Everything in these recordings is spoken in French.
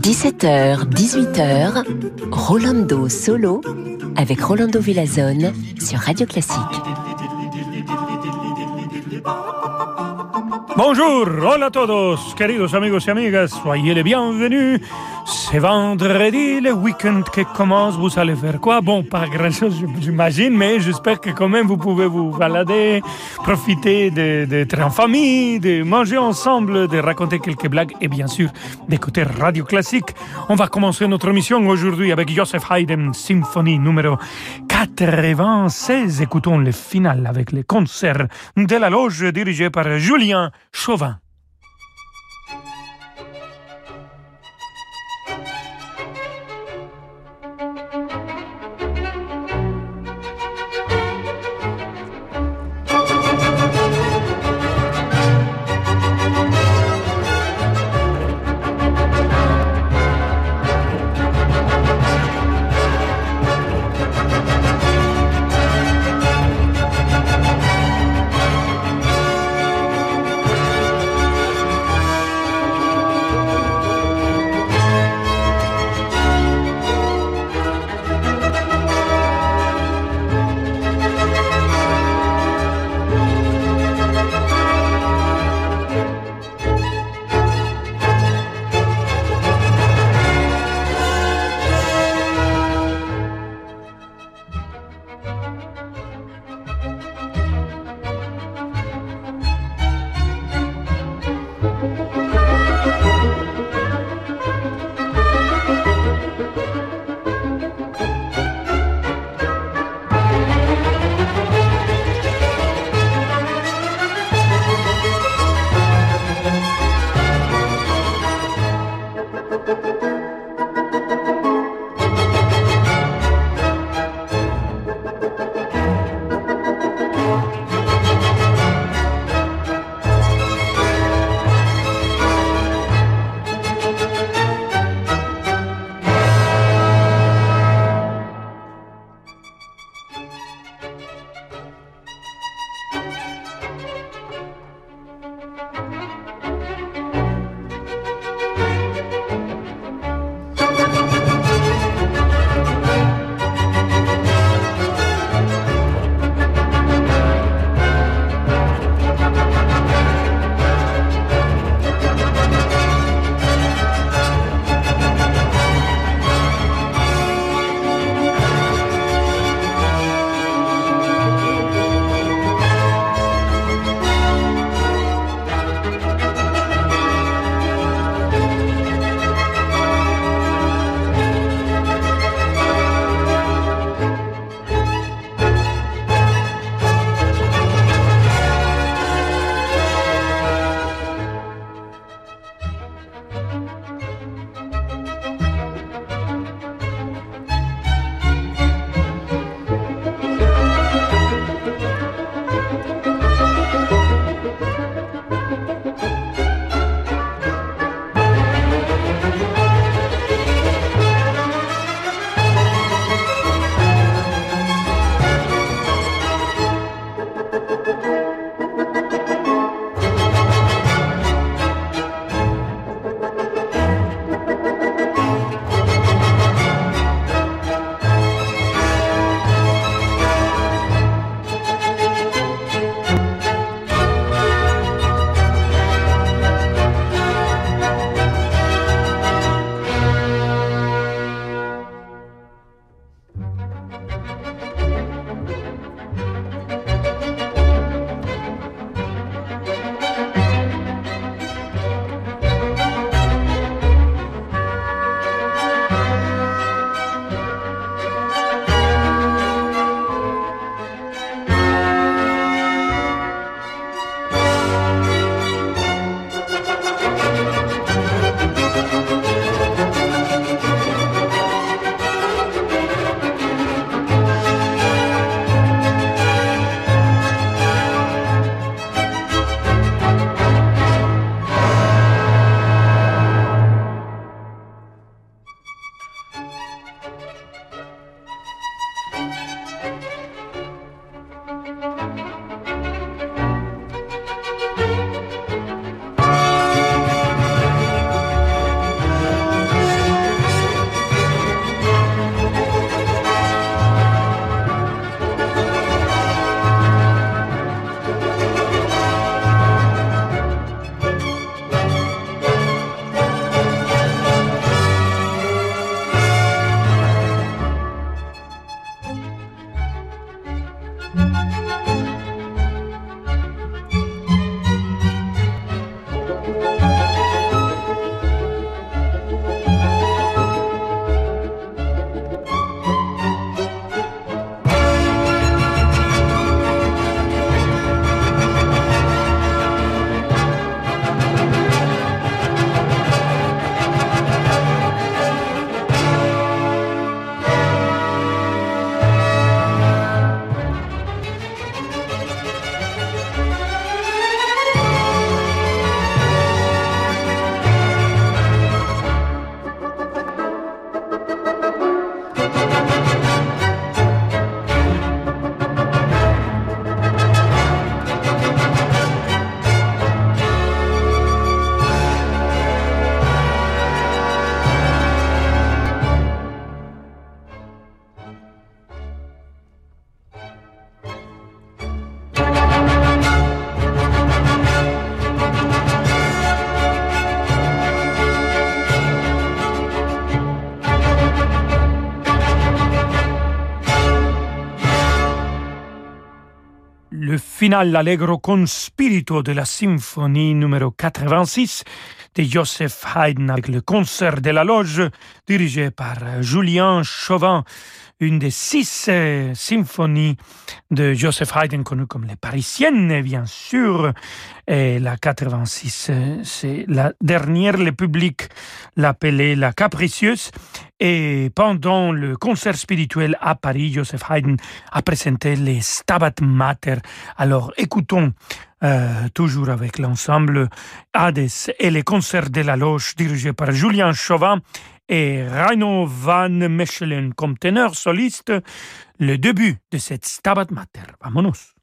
17h, 18h, Rolando Solo avec Rolando Villazone sur Radio Classique. Bonjour, hola a todos, queridos amigos y amigas, soyez les bienvenus c'est vendredi, le week-end qui commence. Vous allez faire quoi? Bon, pas grand-chose, j'imagine, mais j'espère que quand même vous pouvez vous balader, profiter d'être en famille, de manger ensemble, de raconter quelques blagues et bien sûr d'écouter Radio Classique. On va commencer notre mission aujourd'hui avec Joseph Haydn, Symphonie numéro 96. Écoutons le final avec les concerts de la loge dirigée par Julien Chauvin. Finale allegro con spirito de la symphonie numéro 86 de Joseph Haydn avec le concert de la loge dirigé par Julien Chauvin une des six euh, symphonies de Joseph Haydn, connue comme les Parisiennes, bien sûr. Et la 86, euh, c'est la dernière, le public l'appelait la Capricieuse. Et pendant le concert spirituel à Paris, Joseph Haydn a présenté les Stabat Mater. Alors écoutons euh, toujours avec l'ensemble Hades et les concerts de la loge dirigés par Julien Chauvin et Reino van Mechelen comme ténor soliste, le début de cette Stabat Mater. Vamonos.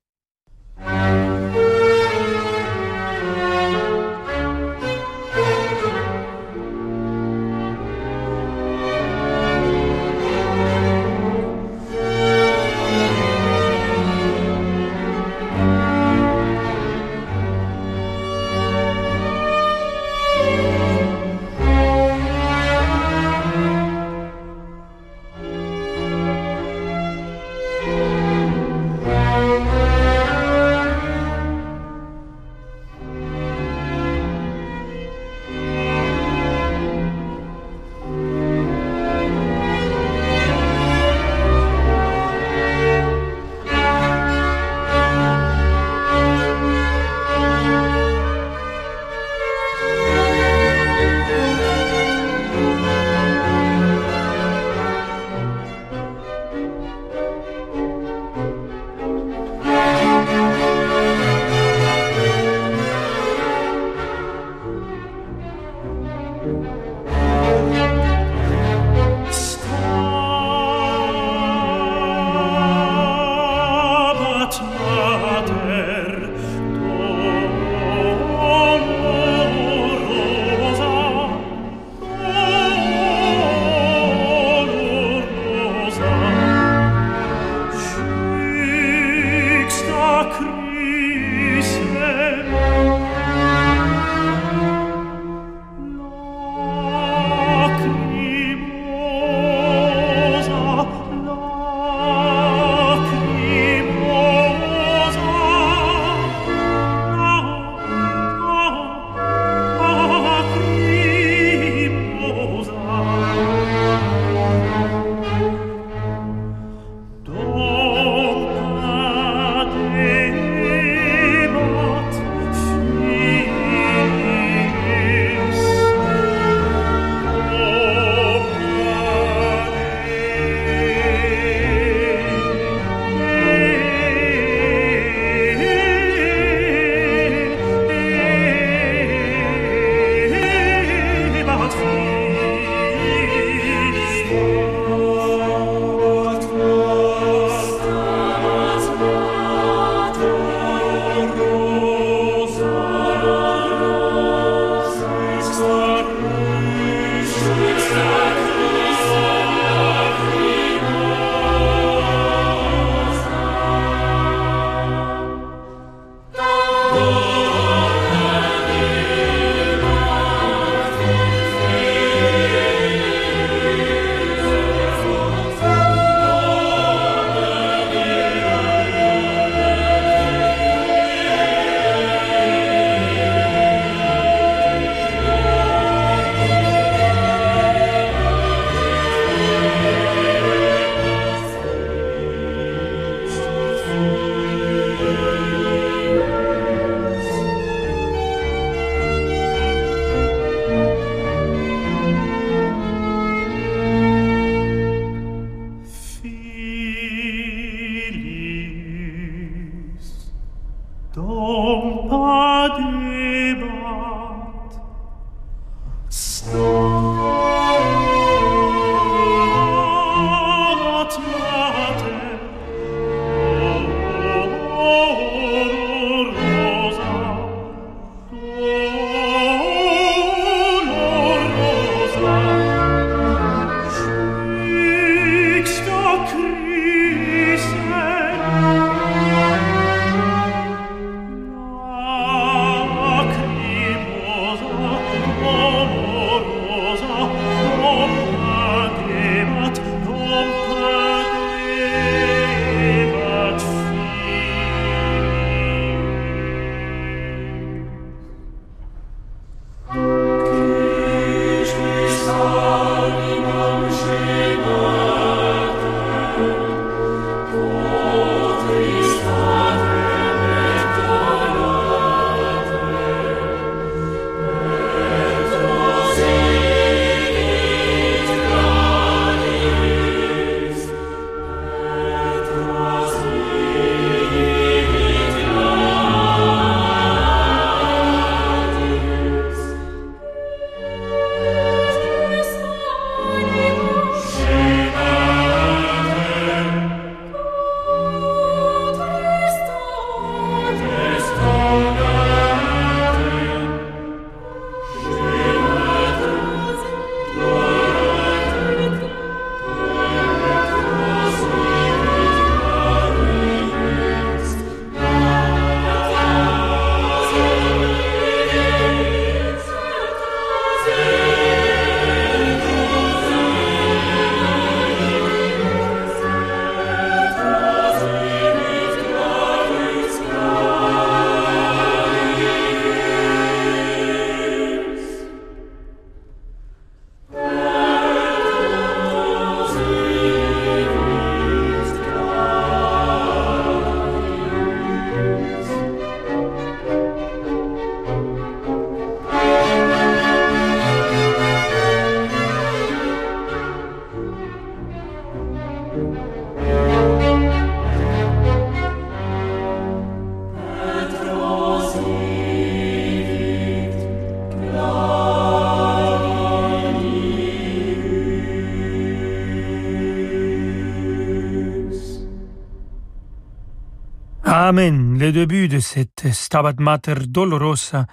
Amen. Le début de cette Stabat Mater Dolorosa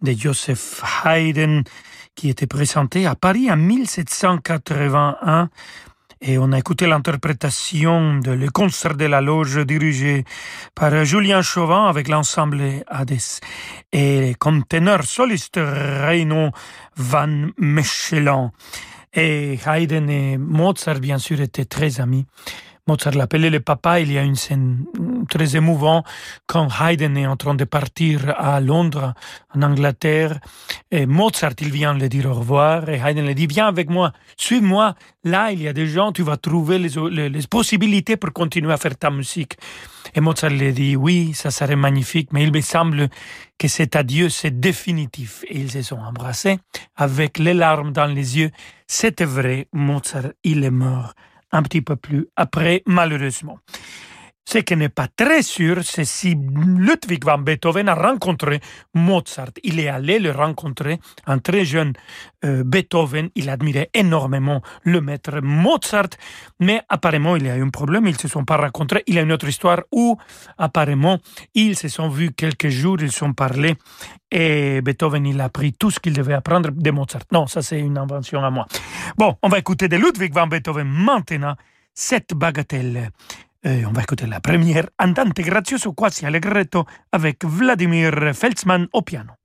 de Joseph Haydn qui était présenté à Paris en 1781 et on a écouté l'interprétation de Le concert de la loge dirigé par Julien Chauvin avec l'ensemble Hades et comme teneur soliste Reino van Mechelen. Et Haydn et Mozart, bien sûr, étaient très amis. Mozart l'appelait le papa. Il y a une scène très émouvante quand Haydn est en train de partir à Londres, en Angleterre. Et Mozart, il vient le dire au revoir. Et Haydn lui dit, viens avec moi, suis-moi. Là, il y a des gens, tu vas trouver les, les, possibilités pour continuer à faire ta musique. Et Mozart lui dit, oui, ça serait magnifique, mais il me semble que cet adieu, c'est définitif. Et ils se sont embrassés avec les larmes dans les yeux. C'était vrai, Mozart, il est mort un petit peu plus après, malheureusement. Ce qui n'est pas très sûr, c'est si Ludwig van Beethoven a rencontré Mozart. Il est allé le rencontrer, un très jeune euh, Beethoven. Il admirait énormément le maître Mozart, mais apparemment il y a eu un problème. Ils ne se sont pas rencontrés. Il y a une autre histoire où apparemment ils se sont vus quelques jours, ils se sont parlé et Beethoven il a appris tout ce qu'il devait apprendre de Mozart. Non, ça c'est une invention à moi. Bon, on va écouter de Ludwig van Beethoven maintenant cette bagatelle. Euh, on va écouter la première Andante Grazioso Quasi Allegretto avec Vladimir Feltzmann au piano.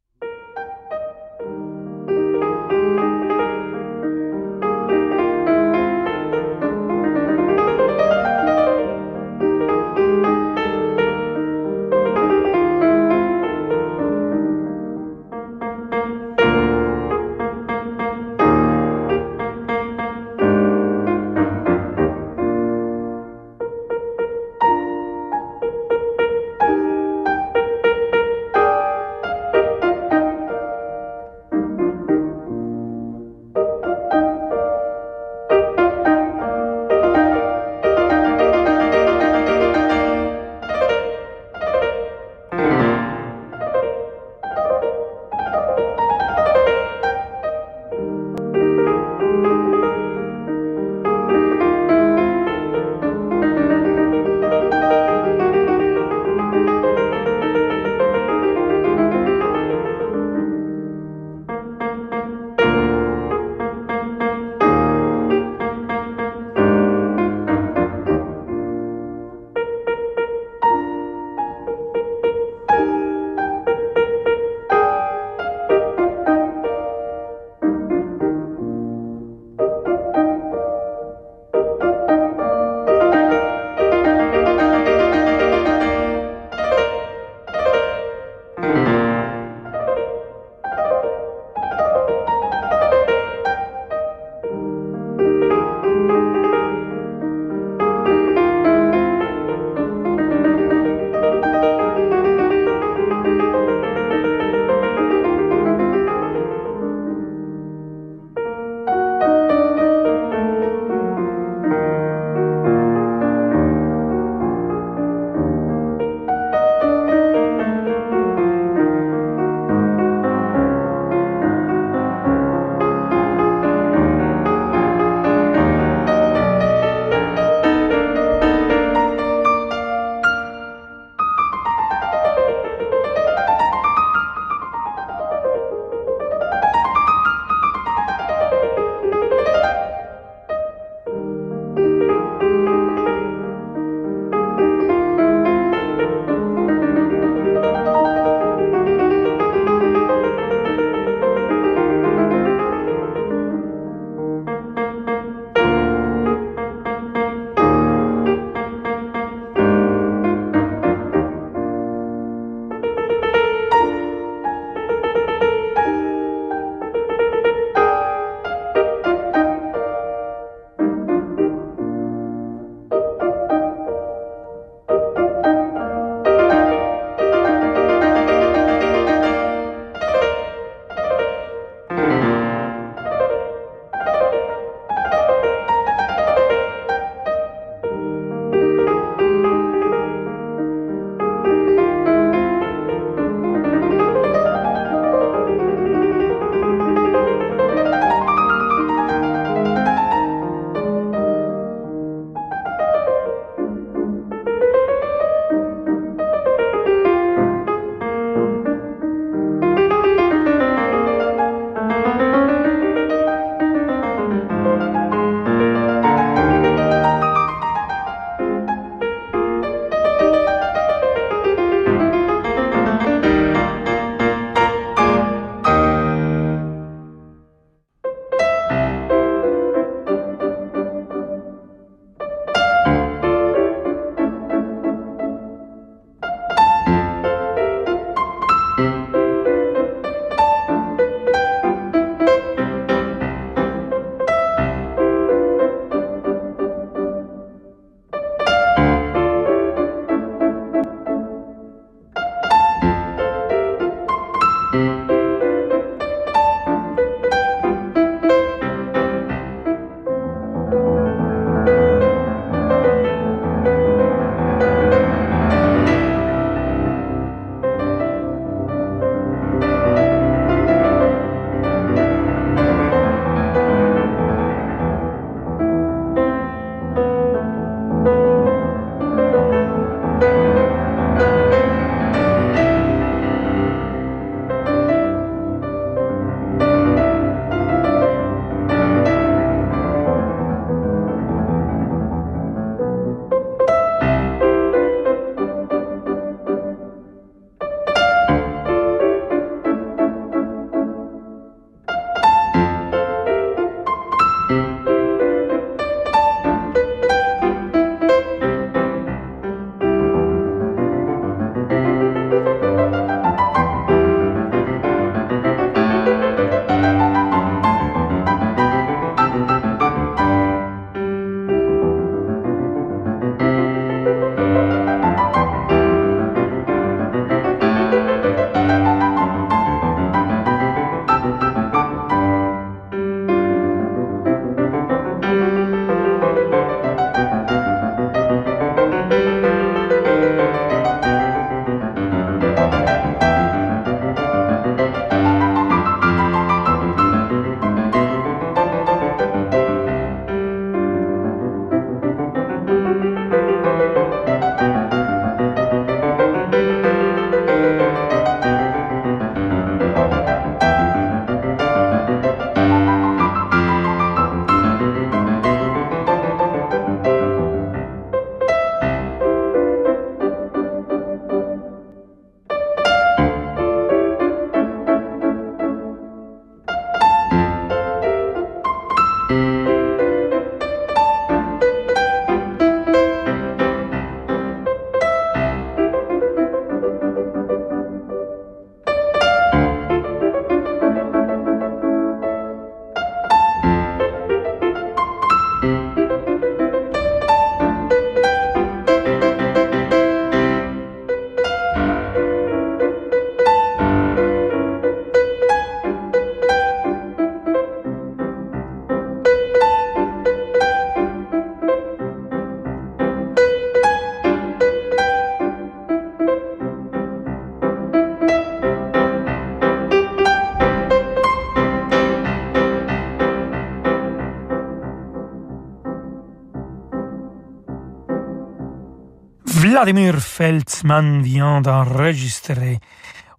Vladimir Feltzmann vient d'enregistrer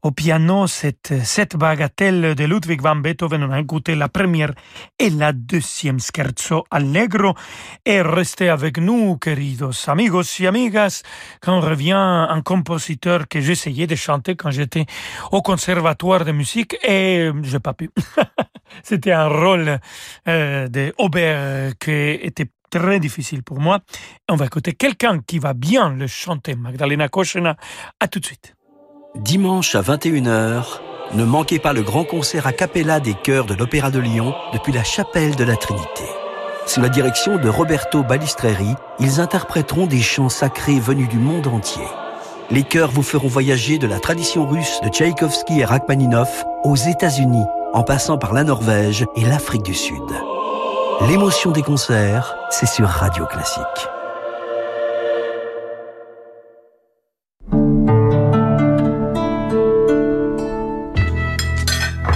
au piano cette, cette bagatelle de Ludwig van Beethoven. On a écouté la première et la deuxième scherzo allegro. Et restez avec nous, queridos amigos y amigas, quand revient un compositeur que j'essayais de chanter quand j'étais au conservatoire de musique et j'ai pas pu. C'était un rôle euh, de Aubert qui était très difficile pour moi. On va écouter quelqu'un qui va bien le chanter, Magdalena Kochena. À tout de suite. Dimanche à 21h, ne manquez pas le grand concert a cappella des chœurs de l'Opéra de Lyon depuis la chapelle de la Trinité. Sous la direction de Roberto Balistreri, ils interpréteront des chants sacrés venus du monde entier. Les chœurs vous feront voyager de la tradition russe de Tchaïkovski et Rachmaninoff aux États-Unis, en passant par la Norvège et l'Afrique du Sud. L'émotion des concerts, c'est sur Radio Classique.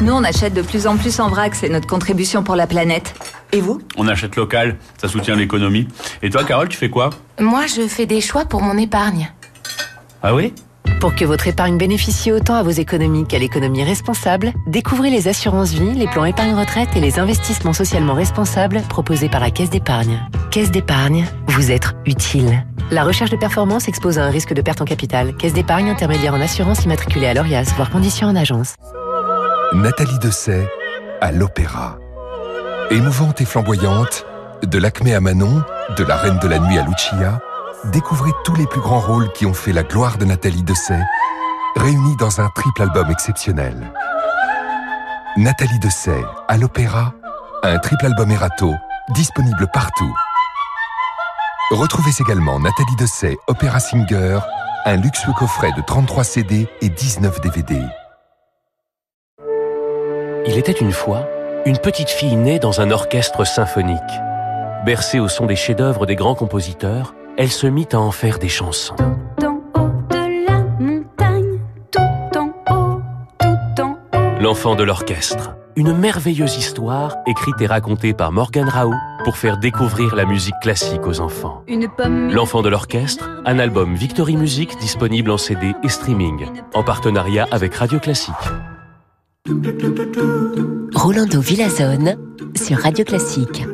Nous, on achète de plus en plus en vrac, c'est notre contribution pour la planète. Et vous? On achète local, ça soutient l'économie. Et toi, Carole, tu fais quoi? Moi, je fais des choix pour mon épargne. Ah oui? Pour que votre épargne bénéficie autant à vos économies qu'à l'économie responsable, découvrez les assurances vie, les plans épargne retraite et les investissements socialement responsables proposés par la Caisse d'épargne. Caisse d'épargne, vous être utile. La recherche de performance expose à un risque de perte en capital. Caisse d'épargne intermédiaire en assurance immatriculée à l'ORIAS, voire conditions en agence. Nathalie Dessay à l'opéra. Émouvante et flamboyante, de l'Acmé à Manon, de la Reine de la Nuit à Lucia, découvrez tous les plus grands rôles qui ont fait la gloire de Nathalie Dessay, réunis dans un triple album exceptionnel. Nathalie Dessay à l'opéra, un triple album Erato, disponible partout. Retrouvez également Nathalie Dessay Opéra Singer, un luxueux coffret de 33 CD et 19 DVD. Il était une fois une petite fille née dans un orchestre symphonique. Bercée au son des chefs-d'œuvre des grands compositeurs, elle se mit à en faire des chansons. Tout en haut de la montagne, tout en haut, tout en haut. L'enfant de l'orchestre. Une merveilleuse histoire écrite et racontée par Morgan Raoult pour faire découvrir la musique classique aux enfants. Une pomme. L'enfant de l'orchestre, un album Victory Music disponible en CD et streaming, en partenariat avec Radio Classique. Rolando Villazone sur Radio Classique.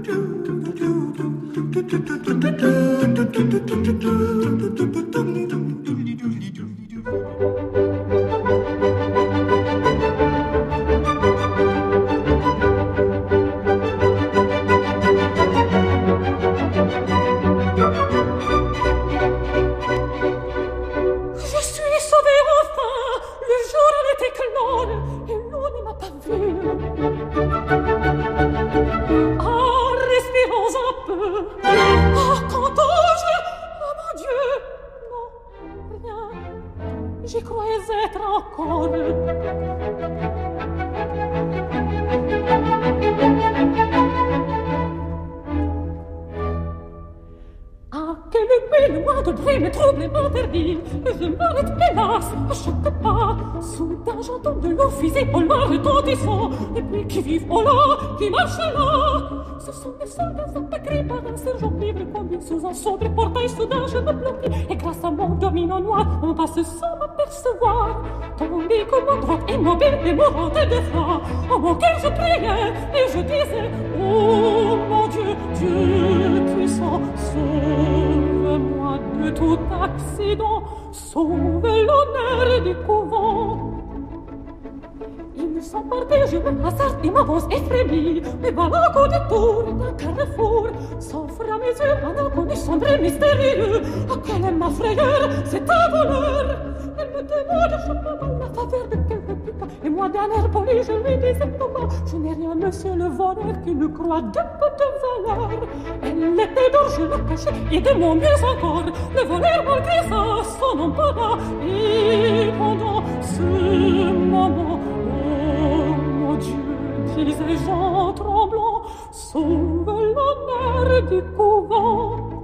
Piquant. Et moi, d'un air poli, je lui disais comment Je n'ai rien, monsieur le voleur, qu'une croix de peu de valeur. Elle était d'or, je le cachais, et de mon mieux encore. Le voleur, malgré ça, pas là. Et pendant ce moment, Oh mon Dieu, disais-je en tremblant, sauve l'honneur du couvent.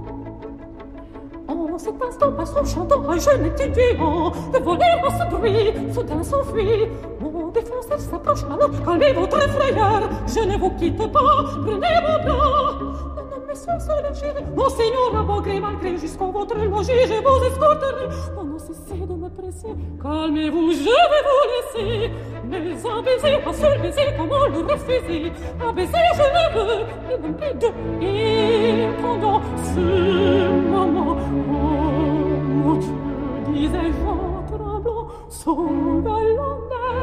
En cet instant passe en chantant un jeune étudiant. Le voleur à ce bruit, soudain s'enfuit. Mon défenseur s'approche alors, calmez votre frayeur. Je ne vous quitte pas, prenez mon bras. Non, se lâcherez. Monseigneur, à bon gré, malgré, jusqu'au votre logis, je vous escorterai. Oh non, cessez de me presser, calmez-vous, je vais vous laisser. Mais un baiser, un seul baiser, comment le refuser Un baiser, je le veux, et même plus deux. Et pendant ce moment, oh mon Dieu, disais-je en tremblant, sauve l'air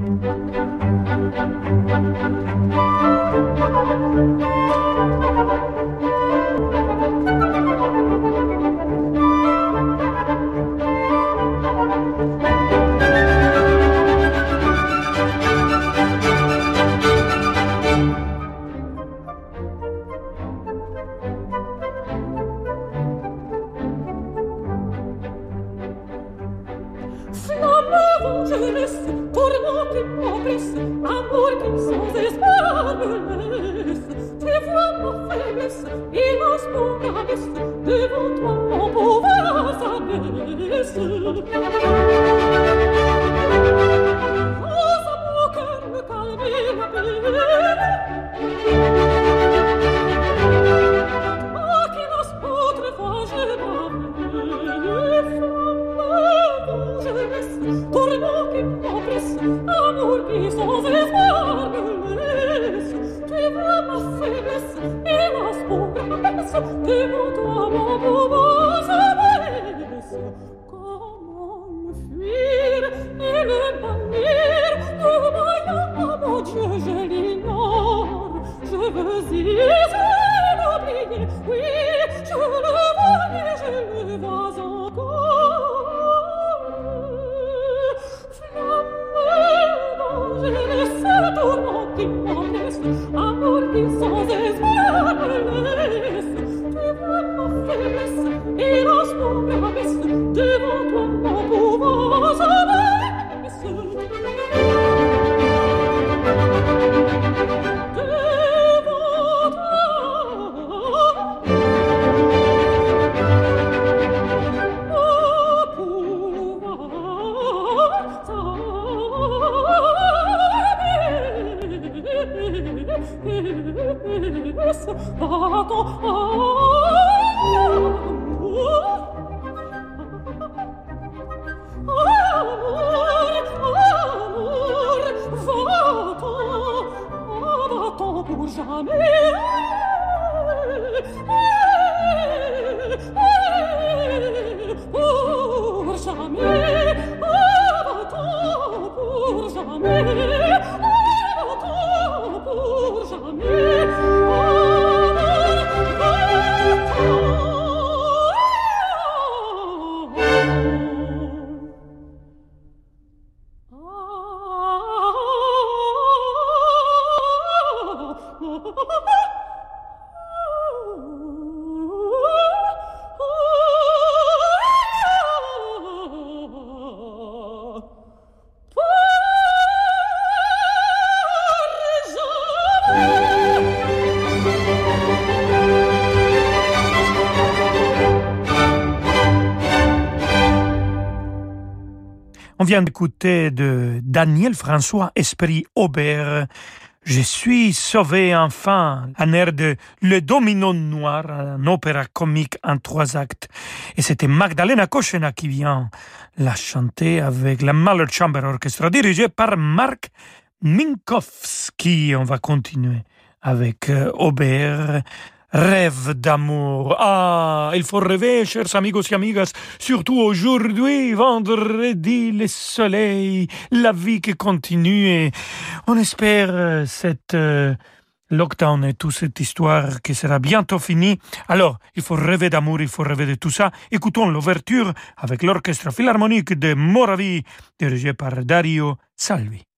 Thank you. 大哥，vient d'écouter de Daniel François Esprit Aubert. Je suis sauvé enfin, un air de Le Domino Noir, un opéra comique en trois actes. Et c'était Magdalena Kochena qui vient la chanter avec la Mahler Chamber Orchestra, dirigée par Marc Minkowski. On va continuer avec euh, Aubert. Rêve d'amour. Ah, il faut rêver, chers amigos et amigas, surtout aujourd'hui, vendredi, le soleil, la vie qui continue et on espère euh, cette euh, lockdown et toute cette histoire qui sera bientôt finie. Alors, il faut rêver d'amour, il faut rêver de tout ça. Écoutons l'ouverture avec l'orchestre philharmonique de Moravie, dirigé par Dario Salvi.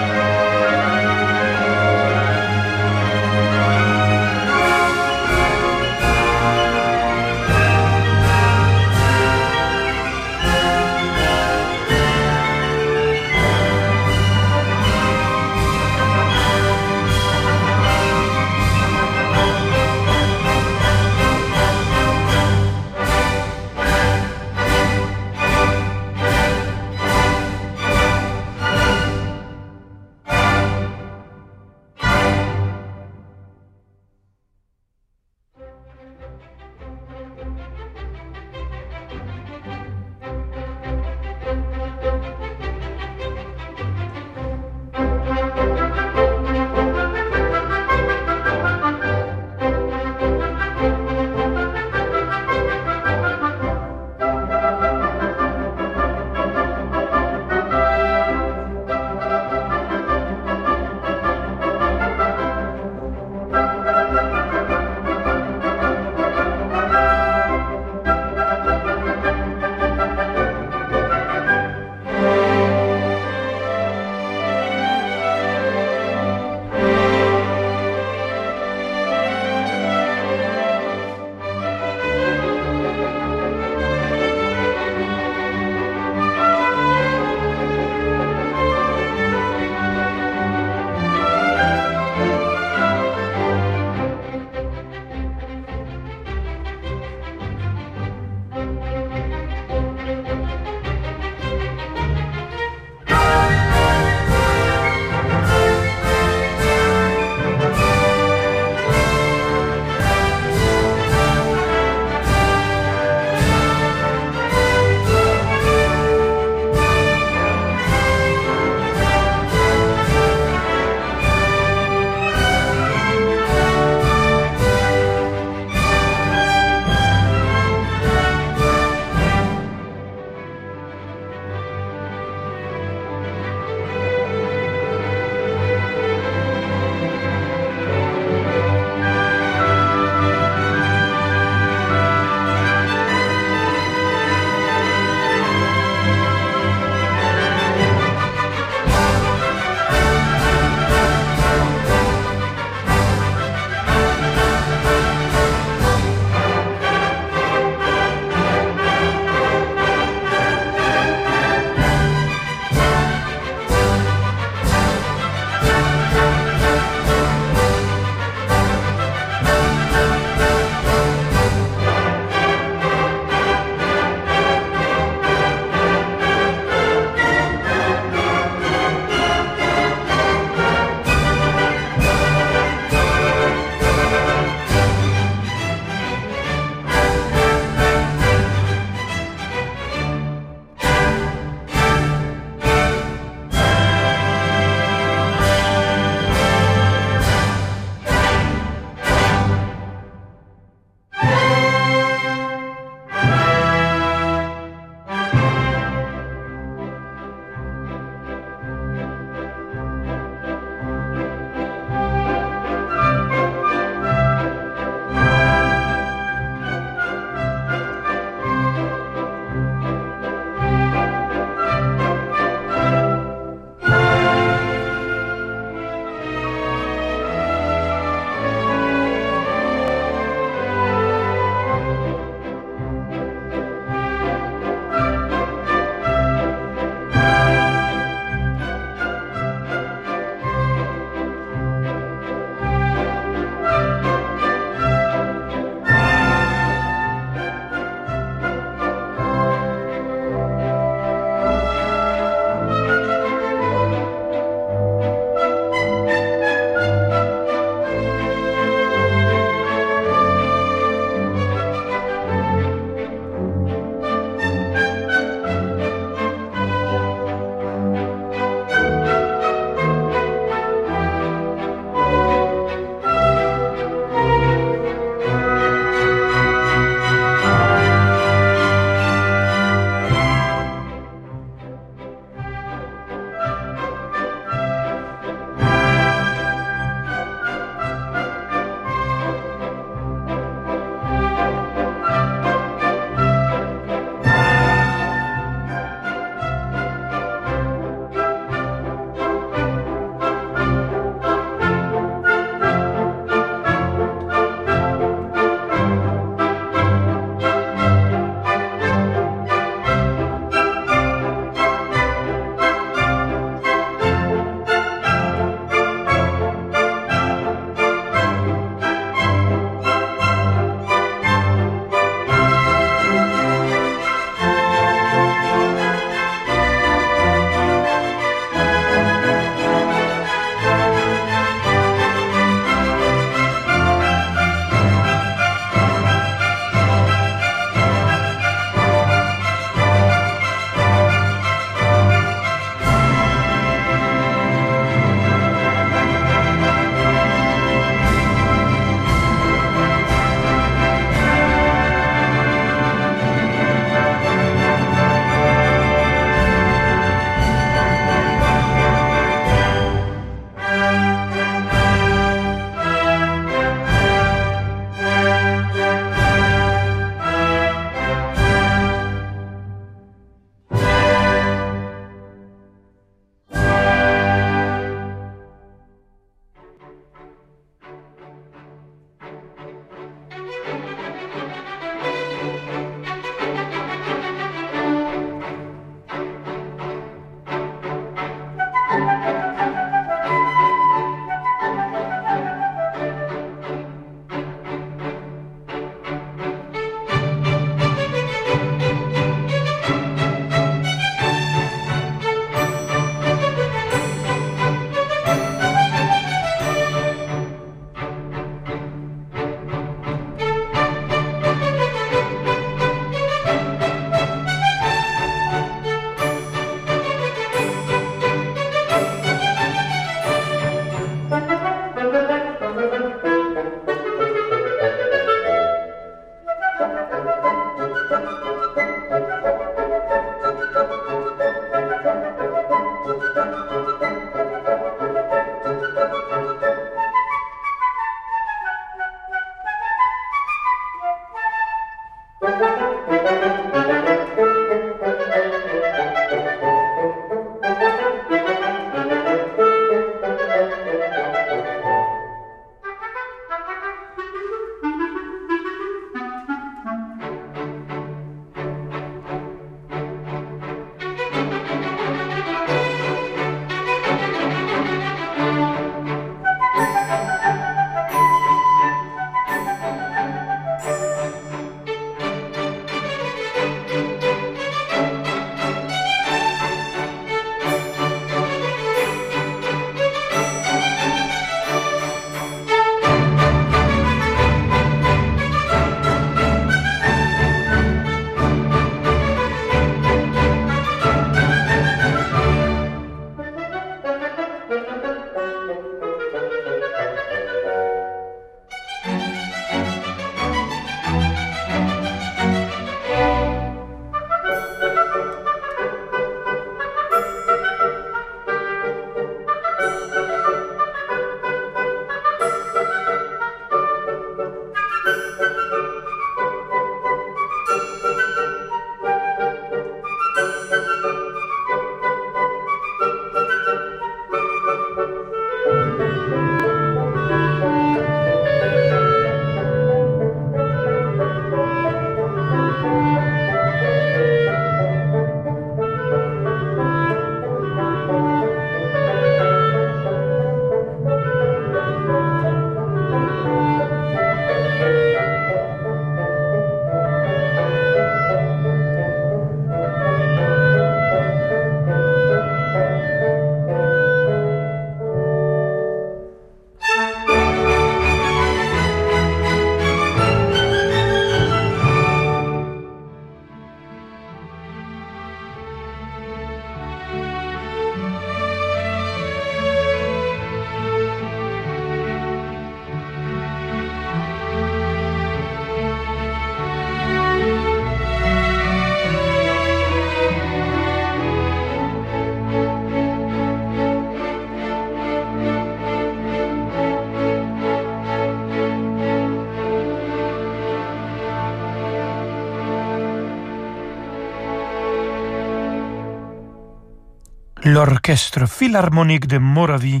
L'orchestre philharmonique de Moravie,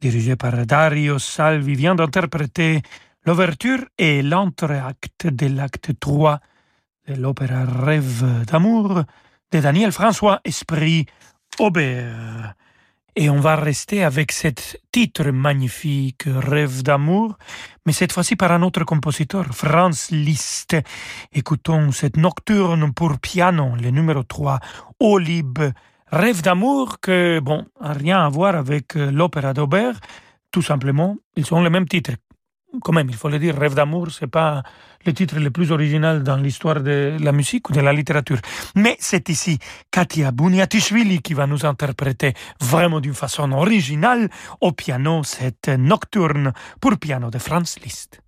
dirigé par Dario Salvi, vient d'interpréter l'ouverture et l'entracte de l'acte 3 de l'opéra Rêve d'amour de Daniel François Esprit Aubert. Et on va rester avec cet titre magnifique, Rêve d'amour, mais cette fois-ci par un autre compositeur, Franz Liszt. Écoutons cette nocturne pour piano, le numéro 3, Olib Rêve d'amour que, bon, rien à voir avec euh, l'opéra d'Aubert. Tout simplement, ils sont les mêmes titres. Quand même, il faut le dire, Rêve d'amour, c'est pas le titre le plus original dans l'histoire de la musique ou de la littérature. Mais c'est ici Katia Bouniatishvili qui va nous interpréter vraiment d'une façon originale au piano cette nocturne pour piano de Franz Liszt.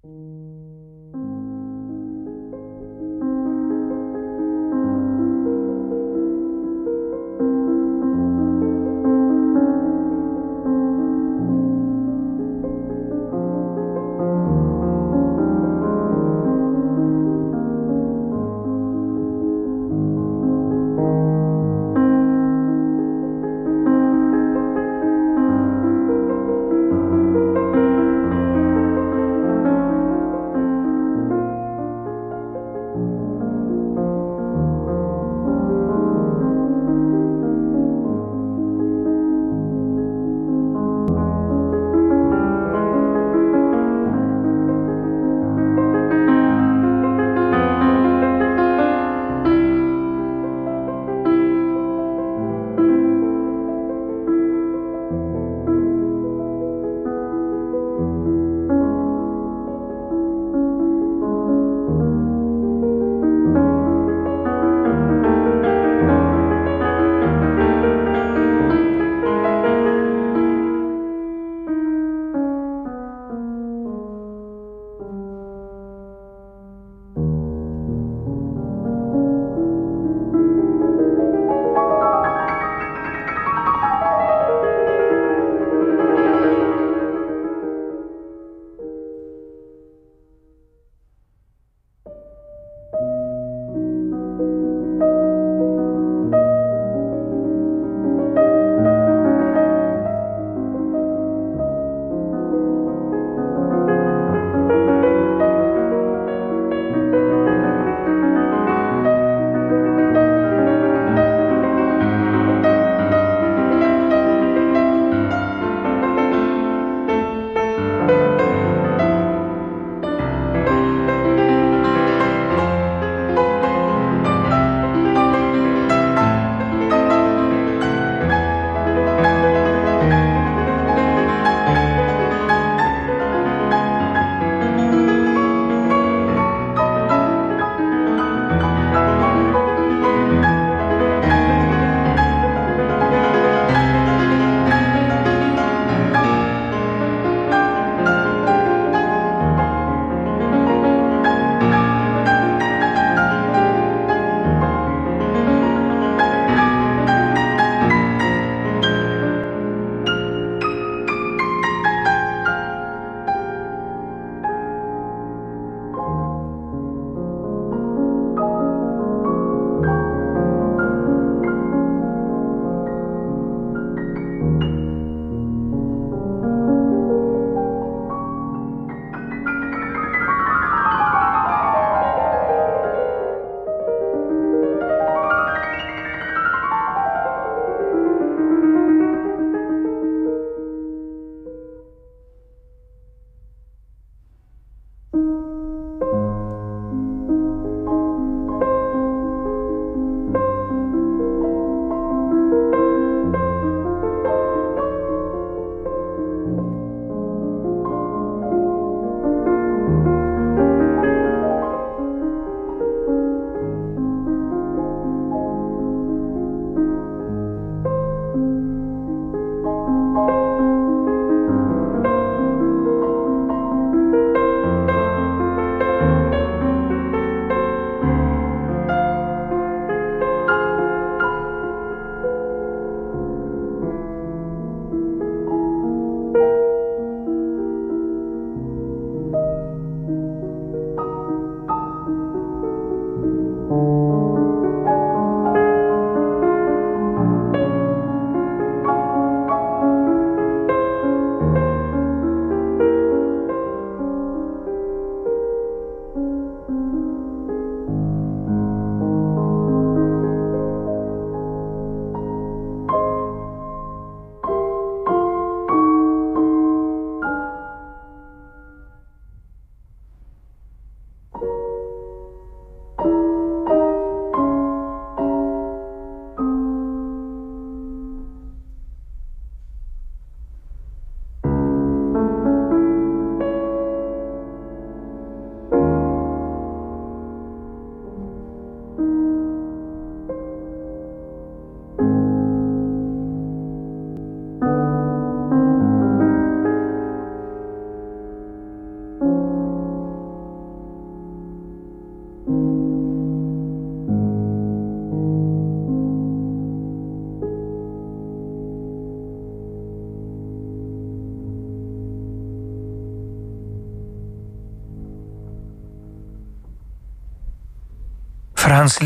Franz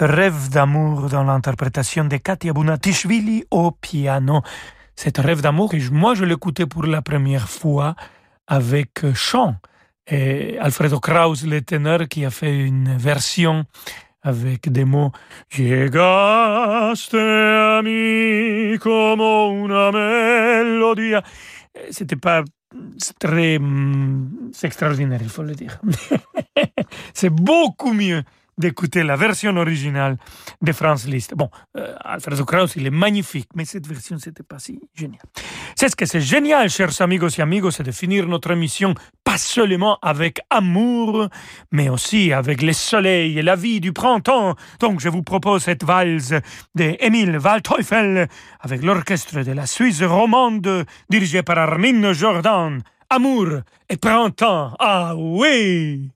Rêve d'amour dans l'interprétation de Katia Bunatishvili au piano. Cet rêve d'amour, moi je l'écoutais pour la première fois avec chant. Et Alfredo Kraus, le ténor, qui a fait une version avec des mots Llegaste a mi como una melodia. C'était pas très. C'est extraordinaire, il faut le dire. C'est beaucoup mieux d'écouter la version originale de Franz Liszt. Bon, euh, Alfredo Kraus, il est magnifique, mais cette version, c'était pas si génial. C'est ce que c'est génial, chers amigos et amigos, c'est de finir notre émission pas seulement avec amour, mais aussi avec le soleil et la vie du printemps. Donc, je vous propose cette valse d'Emile Waldteufel avec l'orchestre de la Suisse romande dirigé par Armin Jordan. Amour et printemps, ah oui!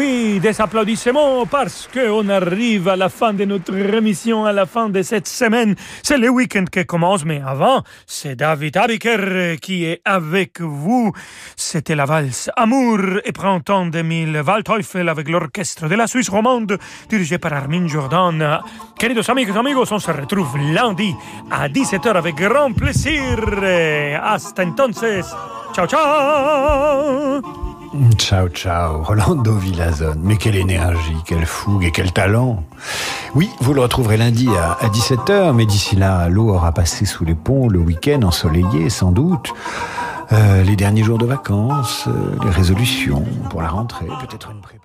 Oui, des applaudissements parce qu'on arrive à la fin de notre émission, à la fin de cette semaine. C'est le week-end qui commence, mais avant, c'est David Abiker qui est avec vous. C'était la valse Amour et Printemps 2000, Waldteufel avec l'orchestre de la Suisse romande dirigé par Armin Jordan. Queridos amigos, amigos, on se retrouve lundi à 17h avec grand plaisir. Hasta entonces. Ciao, ciao Ciao, ciao, Rolando Villazone. Mais quelle énergie, quelle fougue et quel talent. Oui, vous le retrouverez lundi à, 17h, mais d'ici là, l'eau aura passé sous les ponts, le week-end ensoleillé, sans doute. Euh, les derniers jours de vacances, euh, les résolutions pour la rentrée, peut-être une préparation.